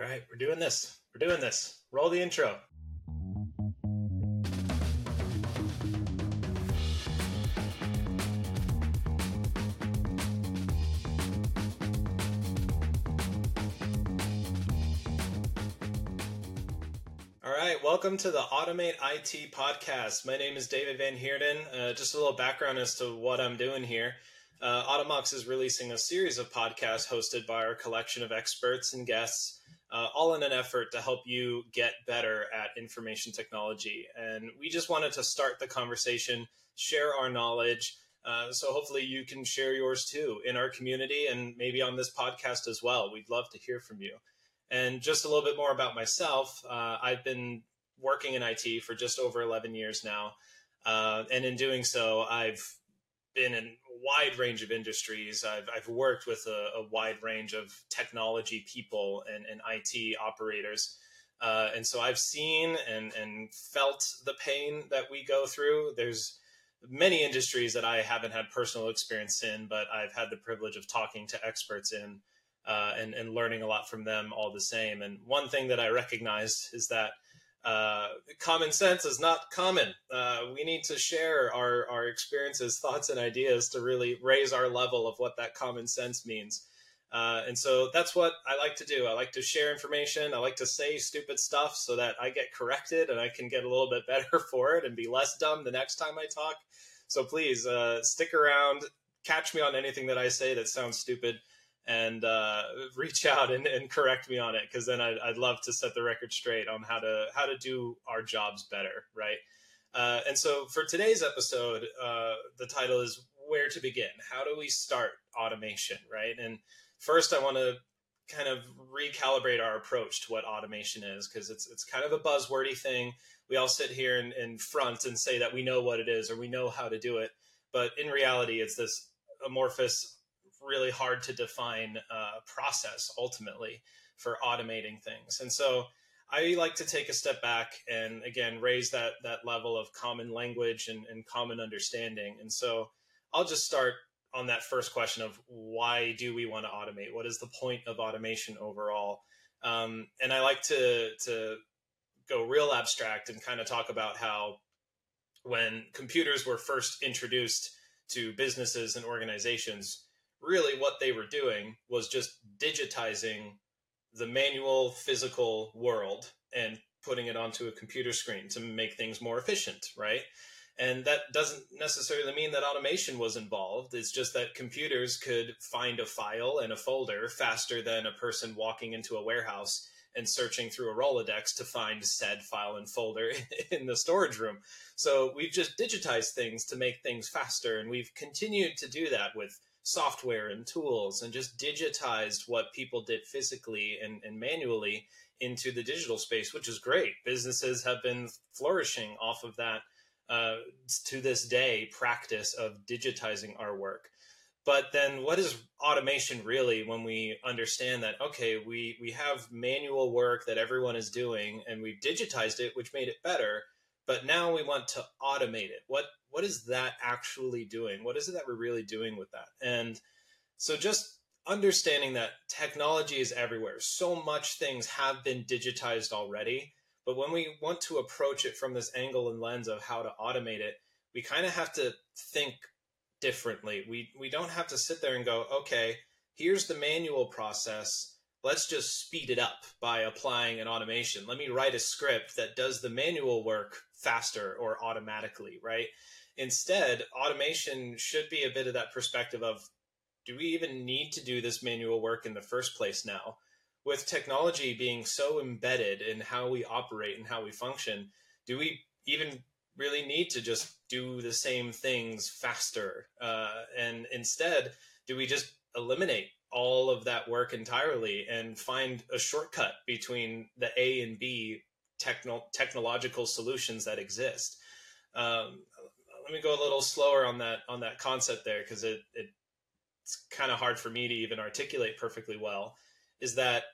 All right, we're doing this. We're doing this. Roll the intro. All right, welcome to the Automate IT podcast. My name is David Van Heerden. Uh, just a little background as to what I'm doing here. Uh, Automox is releasing a series of podcasts hosted by our collection of experts and guests uh, all in an effort to help you get better at information technology. And we just wanted to start the conversation, share our knowledge. Uh, so hopefully you can share yours too in our community and maybe on this podcast as well. We'd love to hear from you. And just a little bit more about myself. Uh, I've been working in IT for just over 11 years now. Uh, and in doing so, I've been in wide range of industries. I've, I've worked with a, a wide range of technology people and, and IT operators. Uh, and so I've seen and, and felt the pain that we go through. There's many industries that I haven't had personal experience in, but I've had the privilege of talking to experts in uh, and, and learning a lot from them all the same. And one thing that I recognize is that uh, common sense is not common. Uh, we need to share our, our experiences, thoughts, and ideas to really raise our level of what that common sense means. Uh, and so that's what I like to do. I like to share information. I like to say stupid stuff so that I get corrected and I can get a little bit better for it and be less dumb the next time I talk. So please uh, stick around, catch me on anything that I say that sounds stupid and uh, reach out and, and, correct me on it because then I'd, I'd, love to set the record straight on how to how to do our jobs better right? Uh, and so for today's episode uh, the title is where to begin? How do we start automation right? And first i want to kind of recalibrate our approach to what automation is because it's, it's kind of a buzzwordy thing. We all sit here in, in front and say that we know what it is or we know how to do it but in reality it's this amorphous really hard to define uh, process ultimately for automating things. And so I like to take a step back and again raise that that level of common language and, and common understanding. And so I'll just start on that first question of why do we want to automate? What is the point of automation overall? Um, and I like to to go real abstract and kind of talk about how when computers were first introduced to businesses and organizations, really what they were doing was just digitizing the manual physical world and putting it onto a computer screen to make things more efficient, right? And that doesn't necessarily mean that automation was involved. It's just that computers could find a file and a folder faster than a person walking into a warehouse and searching through a Rolodex to find said file and folder in the storage room. So we've just digitized things to make things faster. And we've continued to do that with software and tools and just digitized what people did physically and, and manually into the digital space, which is great. Businesses have been flourishing off of that uh, to this day practice of digitizing our work. But then, what is automation really when we understand that, okay, we, we have manual work that everyone is doing and we've digitized it, which made it better but now we want to automate it. What what is that actually doing? What is it that we're really doing with that? And so just understanding that technology is everywhere. So much things have been digitized already but when we want to approach it from this angle and lens of how to automate it we kind of have to think differently. We we don't have to sit there and go okay here's the manual process let's just speed it up by applying an automation. Let me write a script that does the manual work faster or automatically, right? Instead, automation should be a bit of that perspective of do we even need to do this manual work in the first place now? With technology being so embedded in how we operate and how we function, do we even really need to just do the same things faster? Uh, and instead, do we just eliminate all of that work entirely and find a shortcut between the A and B techno- technological solutions that exist. Um, let me go a little slower on that on that concept there because it, it it's kind of hard for me to even articulate perfectly well. Is that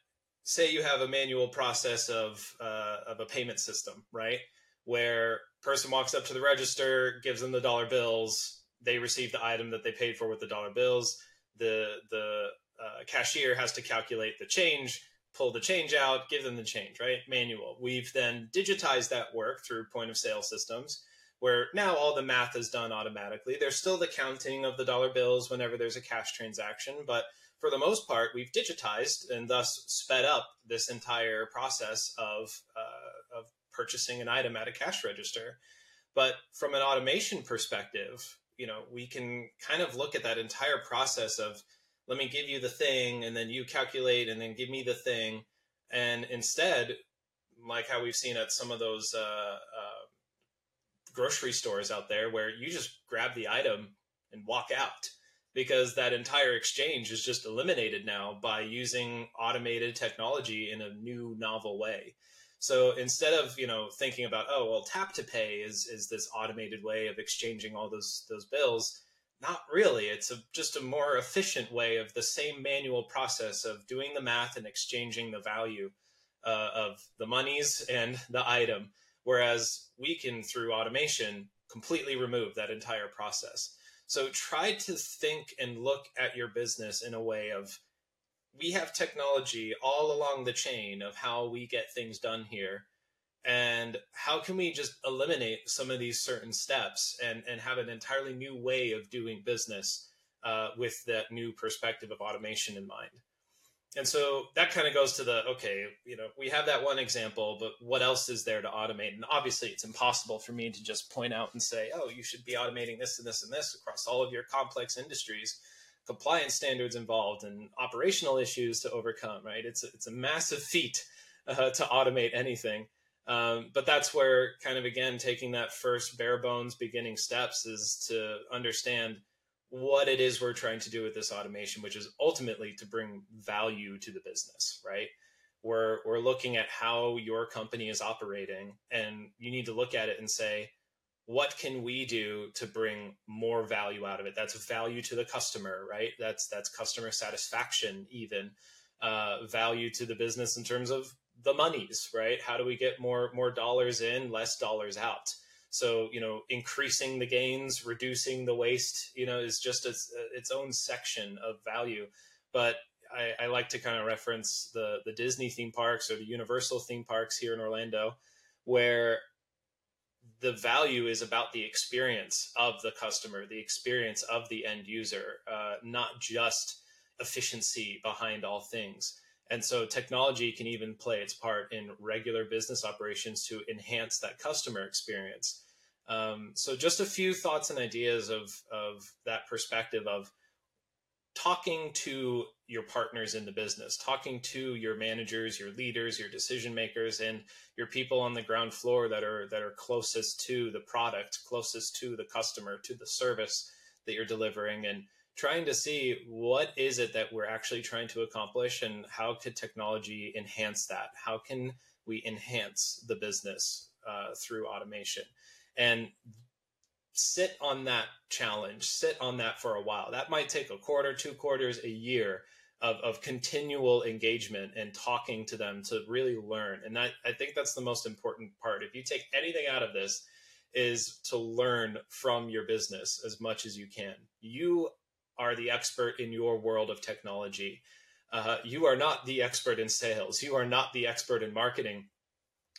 say you have a manual process of uh, of a payment system, right? Where person walks up to the register, gives them the dollar bills, they receive the item that they paid for with the dollar bills. The the uh, cashier has to calculate the change pull the change out, give them the change, right? Manual. We've then digitized that work through point of sale systems where now all the math is done automatically. There's still the counting of the dollar bills whenever there's a cash transaction, but for the most part, we've digitized and thus sped up this entire process of, uh, of purchasing an item at a cash register. But from an automation perspective, you know, we can kind of look at that entire process of let me give you the thing and then you calculate and then give me the thing. And instead, like how we've seen at some of those uh, uh, grocery stores out there where you just grab the item and walk out because that entire exchange is just eliminated now by using automated technology in a new novel way so instead of you know thinking about oh well tap to pay is is this automated way of exchanging all those those bills not really it's a, just a more efficient way of the same manual process of doing the math and exchanging the value uh, of the monies and the item Whereas we can, through automation, completely remove that entire process. So try to think and look at your business in a way of we have technology all along the chain of how we get things done here. And how can we just eliminate some of these certain steps and, and have an entirely new way of doing business uh, with that new perspective of automation in mind? and so that kind of goes to the okay you know we have that one example but what else is there to automate? And obviously it's impossible for me to just point out and say oh you should be automating this and this and this across all of your complex industries. Compliance standards involved and operational issues to overcome right? It's a, it's a massive feat uh, to automate anything um, but that's where kind of again taking that first bare bones beginning steps is to understand what it is we're trying to do with this automation, which is ultimately to bring value to the business, right? We're, we're looking at how your company is operating, and you need to look at it and say, what can we do to bring more value out of it? That's value to the customer, right? That's that's customer satisfaction, even uh, value to the business in terms of the monies, right? How do we get more more dollars in, less dollars out? So, you know, increasing the gains, reducing the waste, you know, is just a, its own section of value. But I, I like to kind of reference the the Disney theme parks or the Universal theme parks here in Orlando, where the value is about the experience of the customer, the experience of the end user, uh, not just efficiency behind all things. And so technology can even play its part in regular business operations to enhance that customer experience. Um, so just a few thoughts and ideas of, of that perspective of talking to your partners in the business, talking to your managers, your leaders, your decision makers, and your people on the ground floor that are that are closest to the product, closest to the customer, to the service that you're delivering, and trying to see what is it that we're actually trying to accomplish and how could technology enhance that? How can we enhance the business uh, through automation? And sit on that challenge sit on that for a while. That might take a quarter two quarters a year of, of continual engagement and talking to them to really learn. And I, I think that's the most important part. If you take anything out of this is to learn from your business as much as you can. You are the expert in your world of technology. Uh, you are not the expert in sales. You are not the expert in marketing.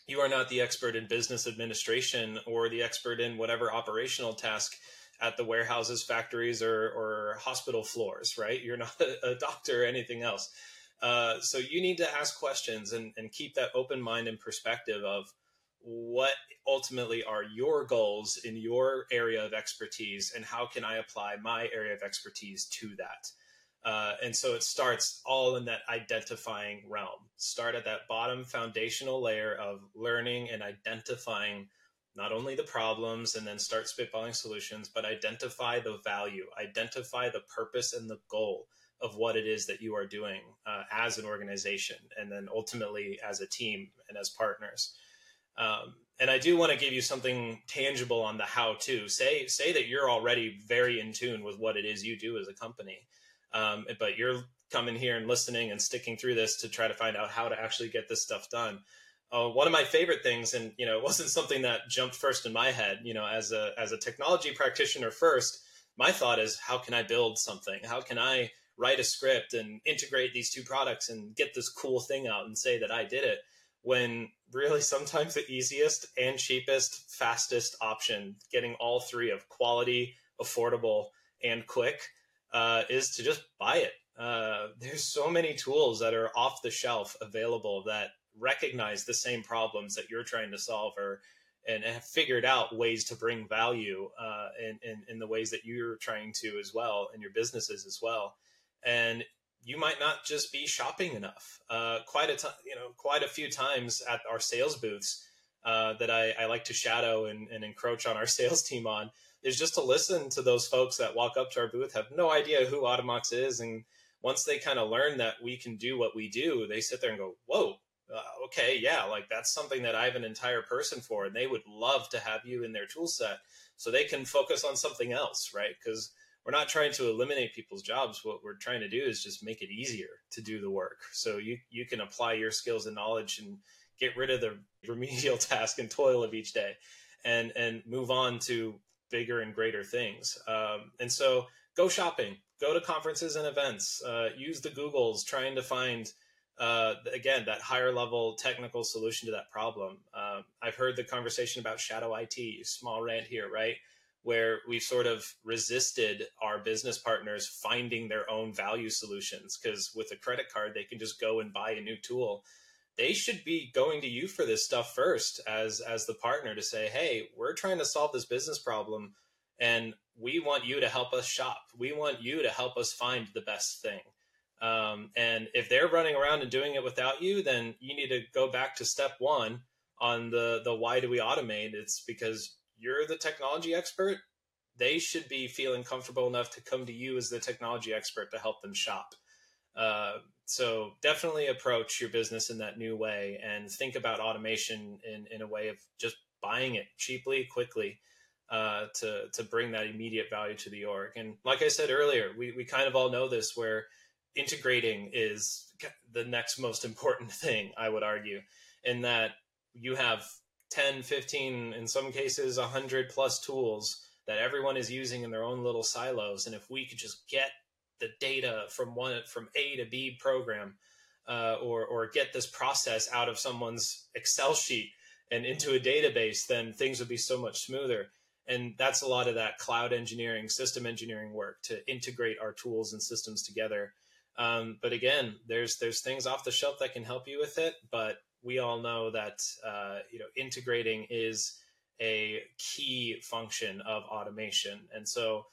You are not the expert in business administration or the expert in whatever operational task at the warehouses, factories, or, or hospital floors, right? You're not a, a doctor or anything else. Uh, so you need to ask questions and, and keep that open mind and perspective of what ultimately are your goals in your area of expertise and how can I apply my area of expertise to that? Uh, and so it starts all in that identifying realm. Start at that bottom foundational layer of learning and identifying not only the problems and then start spitballing solutions, but identify the value, identify the purpose and the goal of what it is that you are doing uh, as an organization, and then ultimately as a team and as partners. Um, and I do want to give you something tangible on the how to. Say say that you're already very in tune with what it is you do as a company, um, but you're coming here and listening and sticking through this to try to find out how to actually get this stuff done. Uh, one of my favorite things, and you know, it wasn't something that jumped first in my head. You know, as a as a technology practitioner first, my thought is, how can I build something? How can I write a script and integrate these two products and get this cool thing out and say that I did it. When really sometimes the easiest and cheapest, fastest option, getting all three of quality, affordable, and quick, uh, is to just buy it. Uh, there's so many tools that are off the shelf available that recognize the same problems that you're trying to solve or and have figured out ways to bring value uh, in, in, in the ways that you're trying to as well in your businesses as well and you might not just be shopping enough uh, quite a time you know quite a few times at our sales booths uh, that I, I, like to shadow and, and, encroach on our sales team on is just to listen to those folks that walk up to our booth have no idea who Automox is and once they kind of learn that we can do what we do they sit there and go whoa uh, okay, yeah, like that's something that I have an entire person for, and they would love to have you in their tool set so they can focus on something else, right? Because we're not trying to eliminate people's jobs. What we're trying to do is just make it easier to do the work. So you you can apply your skills and knowledge and get rid of the remedial task and toil of each day, and and move on to bigger and greater things. Um, and so go shopping, go to conferences and events, uh, use the Googles, trying to find uh, again that higher level technical solution to that problem. Um, I've heard the conversation about shadow IT, small rant here, right? Where we've sort of resisted our business partners finding their own value solutions because with a credit card they can just go and buy a new tool. They should be going to you for this stuff first as as the partner to say, "Hey, we're trying to solve this business problem and we want you to help us shop. We want you to help us find the best thing." Um, and if they're running around and doing it without you, then you need to go back to step one on the the why do we automate? It's because you're the technology expert. They should be feeling comfortable enough to come to you as the technology expert to help them shop. Uh, so definitely approach your business in that new way and think about automation in, in a way of just buying it cheaply, quickly, uh, to to bring that immediate value to the org. And like I said earlier, we, we kind of all know this where integrating is the next most important thing, I would argue, in that you have 10, 15, in some cases, 100 plus tools that everyone is using in their own little silos. And if we could just get the data from one from A to B program, uh, or or get this process out of someone's Excel sheet and into a database, then things would be so much smoother. And that's a lot of that cloud engineering, system engineering work to integrate our tools and systems together um, but again, there's there's things off the shelf that can help you with it, but we all know that uh, you know integrating is a key function of automation, and so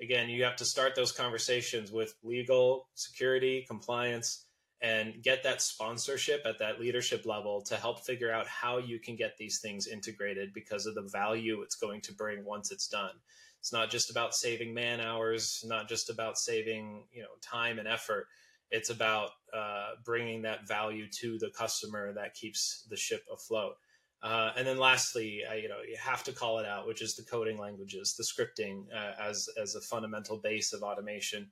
again, you have to start those conversations with legal, security, compliance, and get that sponsorship at that leadership level to help figure out how you can get these things integrated because of the value it's going to bring once it's done. It's not just about saving man hours, not just about saving you know time and effort. It's about uh, bringing that value to the customer that keeps the ship afloat. Uh, and then lastly, uh, you know, you have to call it out, which is the coding languages, the scripting uh, as as a fundamental base of automation.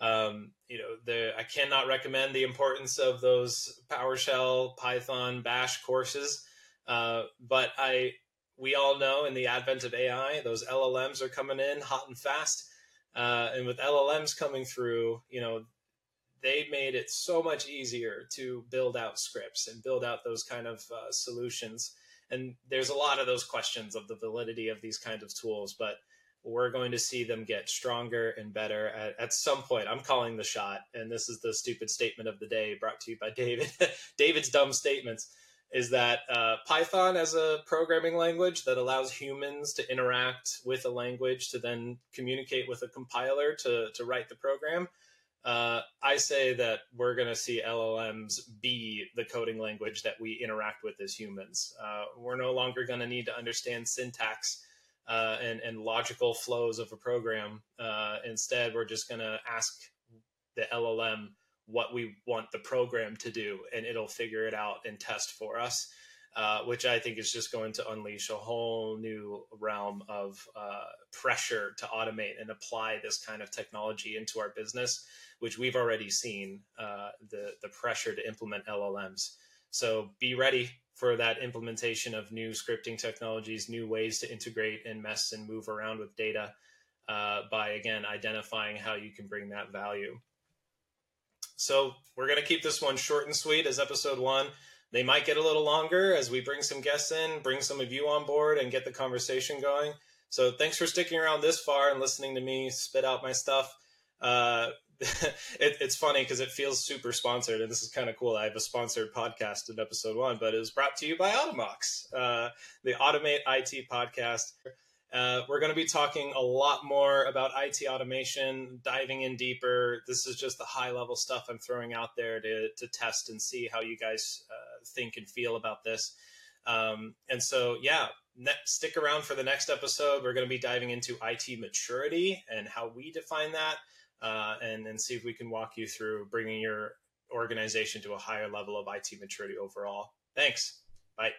Um, you know, the, I cannot recommend the importance of those PowerShell, Python, Bash courses, uh, but I we all know in the advent of AI, those LLMs are coming in hot and fast. Uh, and with LLMs coming through, you know, they made it so much easier to build out scripts and build out those kind of uh, solutions. And there's a lot of those questions of the validity of these kinds of tools, but we're going to see them get stronger and better at, at some point. I'm calling the shot, and this is the stupid statement of the day brought to you by David. David's dumb statements is that uh, Python as a programming language that allows humans to interact with a language to then communicate with a compiler to, to write the program. Uh, I say that we're going to see LLMs be the coding language that we interact with as humans. Uh, we're no longer going to need to understand syntax uh, and, and logical flows of a program. Uh, instead, we're just going to ask the LLM what we want the program to do, and it'll figure it out and test for us. Uh, which I think is just going to unleash a whole new realm of uh, pressure to automate and apply this kind of technology into our business, which we've already seen uh, the the pressure to implement LLMs. So be ready for that implementation of new scripting technologies, new ways to integrate and mess and move around with data uh, by again identifying how you can bring that value. So we're going to keep this one short and sweet as episode one. They might get a little longer as we bring some guests in, bring some of you on board, and get the conversation going. So thanks for sticking around this far and listening to me spit out my stuff. Uh, it, it's funny because it feels super sponsored, and this is kind of cool. I have a sponsored podcast in episode one, but it was brought to you by Automox, uh, the Automate IT podcast. Uh, we're going to be talking a lot more about IT automation, diving in deeper. This is just the high level stuff I'm throwing out there to, to test and see how you guys uh, think and feel about this. Um, and so, yeah, ne- stick around for the next episode. We're going to be diving into IT maturity and how we define that uh, and, and see if we can walk you through bringing your organization to a higher level of IT maturity overall. Thanks. Bye.